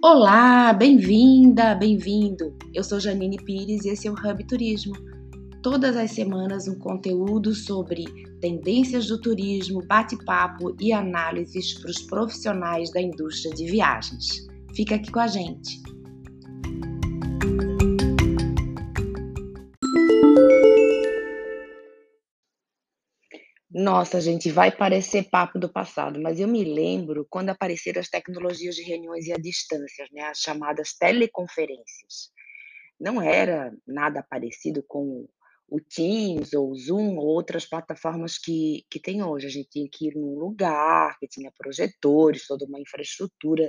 Olá, bem-vinda, bem-vindo. Eu sou Janine Pires e esse é o Hub Turismo. Todas as semanas um conteúdo sobre tendências do turismo, bate-papo e análises para os profissionais da indústria de viagens. Fica aqui com a gente. Nossa, gente, vai parecer papo do passado, mas eu me lembro quando apareceram as tecnologias de reuniões à distância, né, as chamadas teleconferências. Não era nada parecido com o Teams ou o Zoom ou outras plataformas que, que tem hoje. A gente tinha que ir num lugar que tinha projetores, toda uma infraestrutura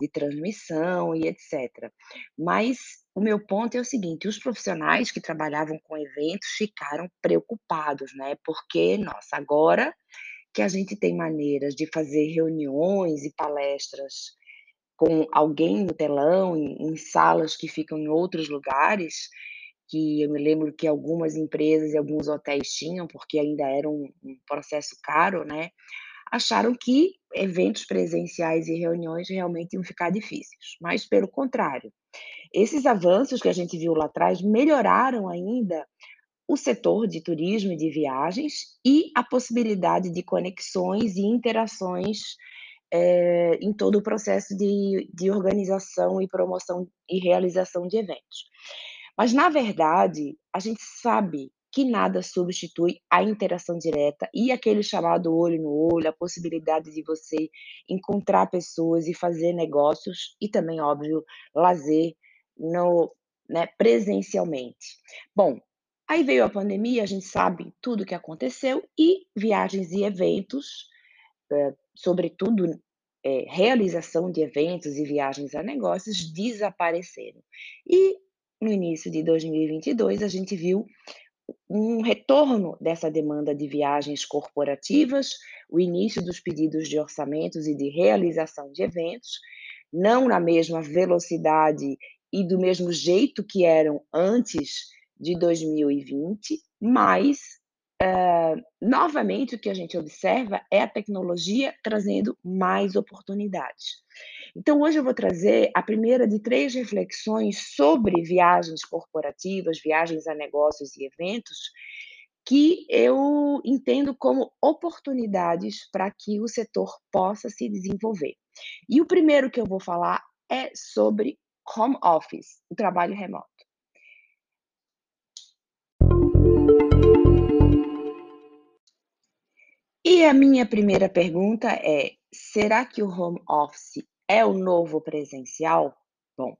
de transmissão e etc. Mas o meu ponto é o seguinte: os profissionais que trabalhavam com eventos ficaram preocupados, né? Porque, nossa, agora que a gente tem maneiras de fazer reuniões e palestras com alguém no telão, em, em salas que ficam em outros lugares, que eu me lembro que algumas empresas e alguns hotéis tinham, porque ainda era um, um processo caro, né? Acharam que eventos presenciais e reuniões realmente iam ficar difíceis, mas pelo contrário, esses avanços que a gente viu lá atrás melhoraram ainda o setor de turismo e de viagens e a possibilidade de conexões e interações é, em todo o processo de, de organização e promoção e realização de eventos. Mas, na verdade, a gente sabe que nada substitui a interação direta e aquele chamado olho no olho, a possibilidade de você encontrar pessoas e fazer negócios e também, óbvio, lazer no, né, presencialmente. Bom, aí veio a pandemia, a gente sabe tudo o que aconteceu e viagens e eventos, é, sobretudo é, realização de eventos e viagens a negócios, desapareceram. E no início de 2022, a gente viu um retorno dessa demanda de viagens corporativas, o início dos pedidos de orçamentos e de realização de eventos, não na mesma velocidade e do mesmo jeito que eram antes de 2020, mas Uh, novamente, o que a gente observa é a tecnologia trazendo mais oportunidades. Então, hoje eu vou trazer a primeira de três reflexões sobre viagens corporativas, viagens a negócios e eventos, que eu entendo como oportunidades para que o setor possa se desenvolver. E o primeiro que eu vou falar é sobre home office, o trabalho remoto. E a minha primeira pergunta é: será que o home office é o novo presencial? Bom,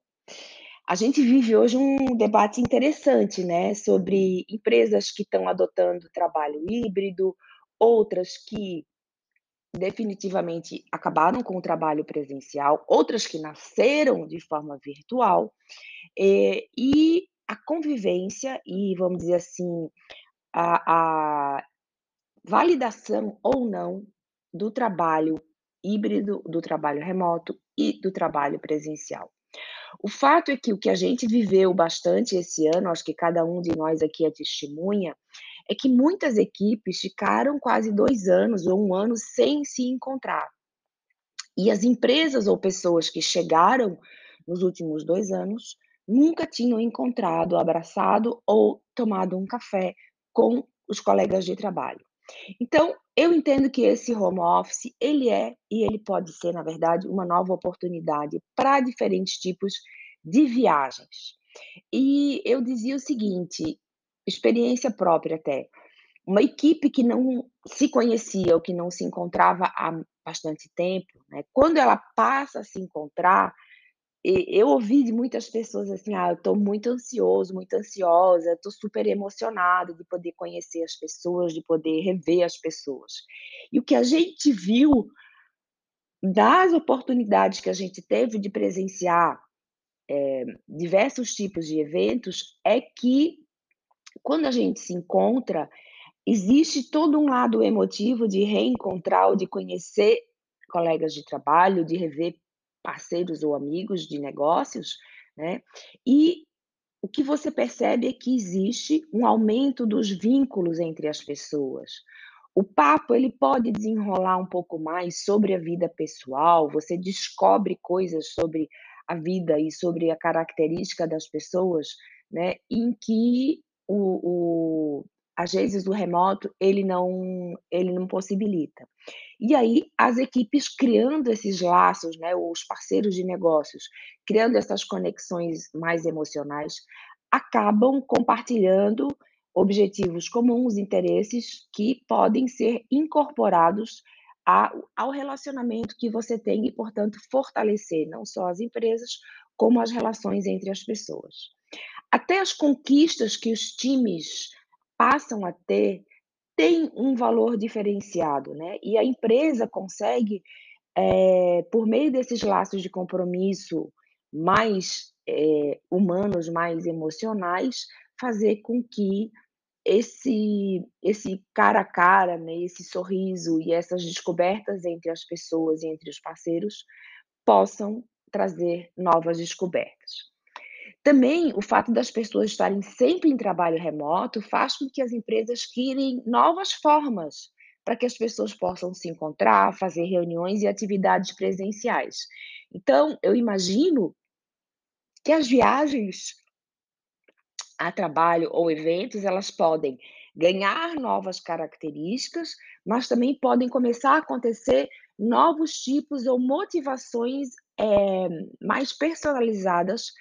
a gente vive hoje um debate interessante, né, sobre empresas que estão adotando trabalho híbrido, outras que definitivamente acabaram com o trabalho presencial, outras que nasceram de forma virtual, eh, e a convivência e, vamos dizer assim, a, a validação ou não do trabalho híbrido, do trabalho remoto e do trabalho presencial. O fato é que o que a gente viveu bastante esse ano, acho que cada um de nós aqui é testemunha, é que muitas equipes ficaram quase dois anos ou um ano sem se encontrar. E as empresas ou pessoas que chegaram nos últimos dois anos nunca tinham encontrado, abraçado ou tomado um café com os colegas de trabalho. Então, eu entendo que esse home office, ele é e ele pode ser, na verdade, uma nova oportunidade para diferentes tipos de viagens. E eu dizia o seguinte, experiência própria até, uma equipe que não se conhecia ou que não se encontrava há bastante tempo, né, quando ela passa a se encontrar, eu ouvi de muitas pessoas assim: "Ah, eu estou muito ansioso, muito ansiosa, estou super emocionada de poder conhecer as pessoas, de poder rever as pessoas". E o que a gente viu das oportunidades que a gente teve de presenciar, eh, diversos tipos de eventos, é que quando a gente se encontra, existe todo um lado emotivo de reencontrar ou de conhecer colegas de trabalho, de rever parceiros ou amigos de negócios, né? E o que você percebe é que existe um aumento dos vínculos entre as pessoas. O papo ele pode desenrolar um pouco mais sobre a vida pessoal, você descobre coisas sobre a vida e sobre a característica das pessoas, né, em que o, o às vezes o remoto ele não ele não possibilita. E aí as equipes criando esses laços, né, os parceiros de negócios, criando essas conexões mais emocionais, acabam compartilhando objetivos comuns, interesses que podem ser incorporados ao relacionamento que você tem e, portanto, fortalecer não só as empresas, como as relações entre as pessoas. Até as conquistas que os times passam a ter têm um valor diferenciado, né? E a empresa consegue, é, por meio desses laços de compromisso mais é, humanos, mais emocionais, fazer com que esse esse cara a cara, né, esse sorriso e essas descobertas entre as pessoas e entre os parceiros possam trazer novas descobertas. Também o fato das pessoas estarem sempre em trabalho remoto faz com que as empresas criem novas formas para que as pessoas possam se encontrar, fazer reuniões e atividades presenciais. Então, eu imagino que as viagens a trabalho ou eventos, elas podem ganhar novas características, mas também podem começar a acontecer novos tipos ou motivações é, mais personalizadas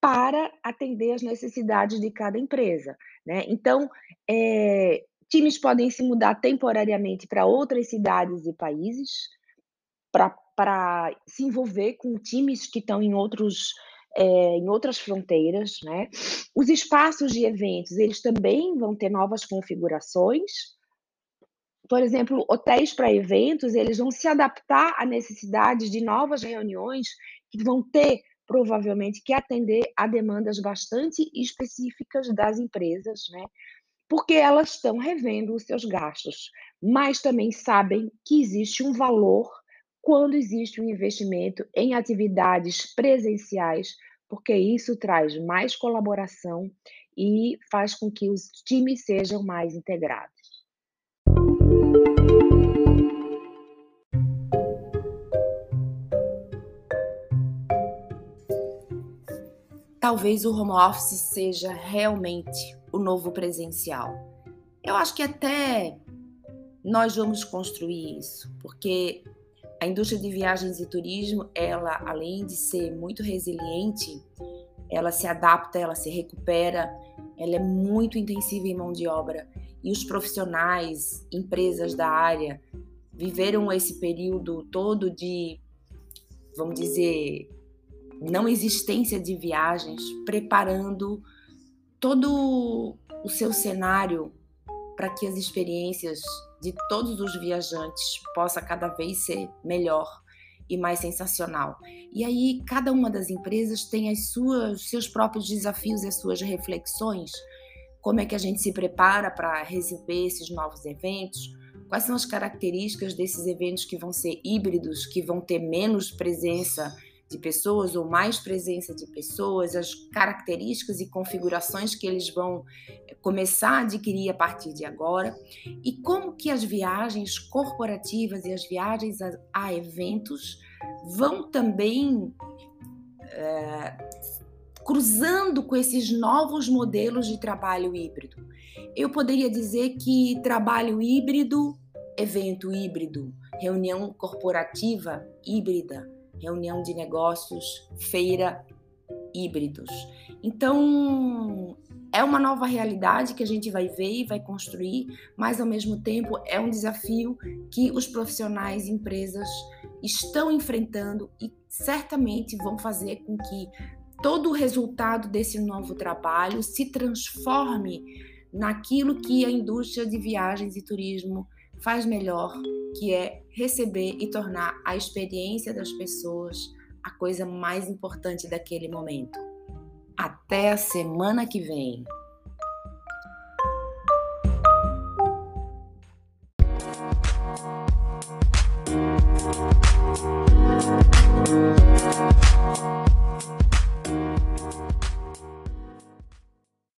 para atender as necessidades de cada empresa. Né? Então, é, times podem se mudar temporariamente para outras cidades e países para se envolver com times que estão em outros é, em outras fronteiras, né? Os espaços de eventos, eles também vão ter novas configurações. Por exemplo, hotéis para eventos, eles vão se adaptar à necessidade de novas reuniões que vão ter provavelmente que atender a demandas bastante específicas das empresas, né? Porque elas estão revendo os seus gastos, mas também sabem que existe um valor quando existe um investimento em atividades presenciais, porque isso traz mais colaboração e faz com que os times sejam mais integrados. Talvez o home office seja realmente o novo presencial. Eu acho que até nós vamos construir isso, porque a indústria de viagens e turismo, ela, além de ser muito resiliente, ela se adapta, ela se recupera, ela é muito intensiva em mão de obra. E os profissionais, empresas da área, viveram esse período todo de, vamos dizer, não existência de viagens, preparando todo o seu cenário para que as experiências de todos os viajantes possa cada vez ser melhor e mais sensacional. E aí cada uma das empresas tem as suas seus próprios desafios e as suas reflexões. Como é que a gente se prepara para receber esses novos eventos? Quais são as características desses eventos que vão ser híbridos, que vão ter menos presença de pessoas ou mais presença de pessoas, as características e configurações que eles vão eh, começar a adquirir a partir de agora e como que as viagens corporativas e as viagens a, a eventos vão também é, cruzando com esses novos modelos de trabalho híbrido. Eu poderia dizer que trabalho híbrido, evento híbrido, reunião corporativa híbrida, reunião de negócios, feira, híbridos. Então, é uma nova realidade que a gente vai ver e vai construir, mas ao mesmo tempo é um desafio que os profissionais e empresas estão enfrentando e certamente vão fazer com que todo o resultado desse novo trabalho se transforme naquilo que a indústria de viagens e turismo faz melhor, que é receber e tornar a experiência das pessoas a coisa mais importante daquele momento. Até a semana que vem!